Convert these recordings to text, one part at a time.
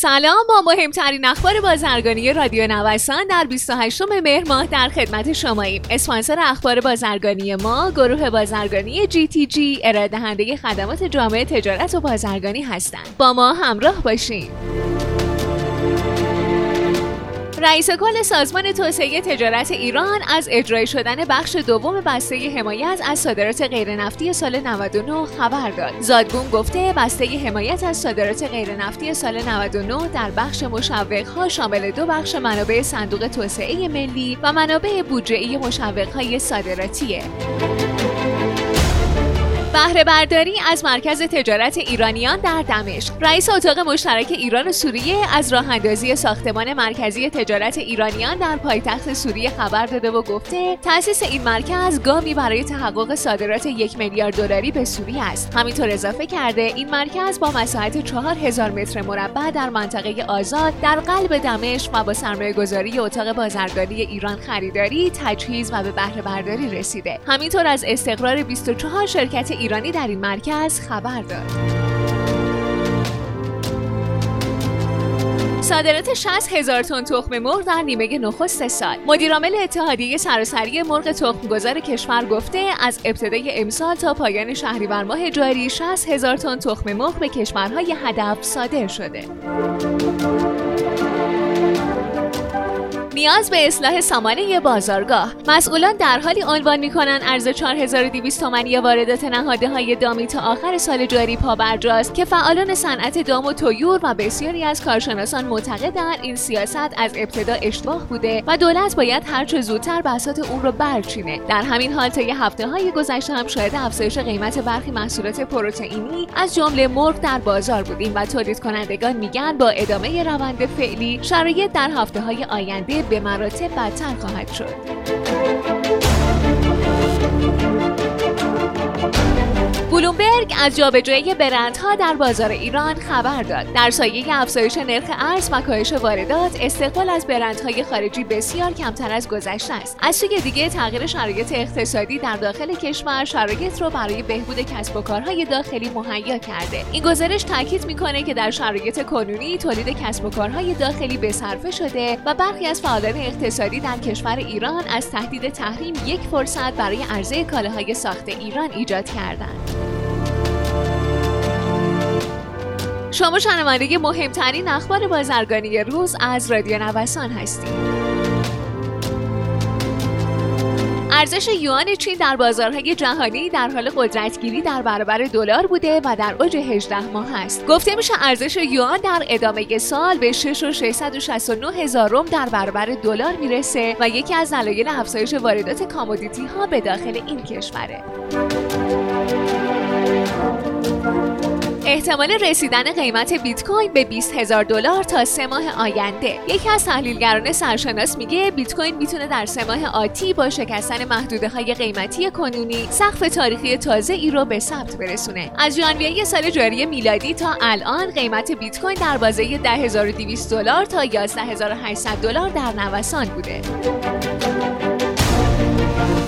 سلام. با مهمترین اخبار بازرگانی رادیو نوسان در 28 مهر ماه در خدمت شماییم. اسپانسر اخبار بازرگانی ما گروه بازرگانی جی تی جی ارائه دهنده خدمات جامعه تجارت و بازرگانی هستند. با ما همراه باشید رئیس کل سازمان توسعه تجارت ایران از اجرای شدن بخش دوم بسته حمایت از صادرات غیرنفتی سال 99 خبر داد. زادگون گفته بسته حمایت از صادرات غیرنفتی سال 99 در بخش مشوقها شامل دو بخش منابع صندوق توسعه ملی و منابع بودجه‌ای مشوقهای صادراتیه. بهره برداری از مرکز تجارت ایرانیان در دمشق. رئیس اتاق مشترک ایران و سوریه از راه اندازی ساختمان مرکزی تجارت ایرانیان در پایتخت سوریه خبر داده و گفته تأسیس این مرکز گامی برای تحقق صادرات یک میلیارد دلاری به سوریه است. همینطور اضافه کرده این مرکز با مساحت 4000 متر مربع در منطقه آزاد در قلب دمشق و با سرمایه گذاری اتاق بازرگانی ایران خریداری تجهیز و به بهره برداری رسیده. همینطور از استقرار 24 شرکت ایرانی در این مرکز خبر داد. صادرات 60 هزار تن تخم مرغ در نیمه نخست سال مدیرعامل اتحادیه سراسری مرغ تخمگذار کشور گفته از ابتدای امسال تا پایان شهریور ماه جاری 60 هزار تن تخم مرغ به کشورهای هدف صادر شده نیاز به اصلاح سامانه بازارگاه. مسئولان در حالی عنوان می‌کنند ارز 4200 تومانی واردات نهاده های دامی تا آخر سال جاری پابرجاست که فعالان صنعت دام و تویور و بسیاری از کارشناسان معتقدند این سیاست از ابتدا اشتباه بوده و دولت باید هرچه زودتر بساط اون رو برچینه. در همین حال طی هفته های گذشته هم شاهد افزایش قیمت برخی محصولات پروتئینی از جمله مرغ در بازار بودیم و تولید کنندگان میگن با ادامه روند فعلی شرایط در هفته های آینده به مراتب بدتر خواهد شد. بلومبرگ از جابجایی برندها در بازار ایران خبر داد. در سایه افزایش نرخ ارز و کاهش واردات، استقبال از برندهای خارجی بسیار کمتر از گذشته است. از سوی دیگه تغییر شرایط اقتصادی در داخل کشور شرایط رو برای بهبود کسب و کارهای داخلی مهیا کرده. این گزارش تاکید می‌کنه که در شرایط کنونی تولید کسب و کارهای داخلی به صرفه شده و برخی از فعالان اقتصادی در کشور ایران از تهدید تحریم یک فرصت برای عرضه کالاهای ساخت ایران ایجاد کردند. شما شنونده مهمترین اخبار بازرگانی روز از رادیو نوسان هستید. ارزش یوان چین در بازارهای جهانی در حال قدرتگیری در برابر دلار بوده و در اوج 18 ماه است. گفته میشه ارزش یوان در ادامه سال به 6 و 669 هزارم در برابر دلار می‌رسه و یکی از دلایل افزایش واردات کامودیتی ها به داخل این کشوره. احتمال رسیدن قیمت بیت کوین به 20 هزار دلار تا سه ماه آینده. یکی از تحلیلگران سرشناس میگه بیت کوین می‌تونه در سه ماه آتی با شکستن محدوده های قیمتی کنونی سقف تاریخی تازه ای رو به ثبت برسونه. از ژانویه سال جاری میلادی تا الان قیمت بیت کوین در بازه 10200 دلار تا 11800 دلار در نوسان بوده.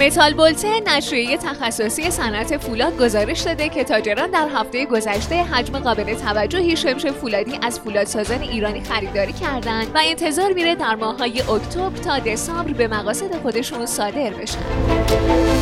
متال بولتن نشریه تخصصی صنعت فولاد گزارش داده که تاجران در هفته گذشته حجم قابل توجهی شمش فولادی از فولادسازان ایرانی خریداری کردند و انتظار میره در ماههای اکتبر تا دسامبر به مقاصد خودشون صادر بشن.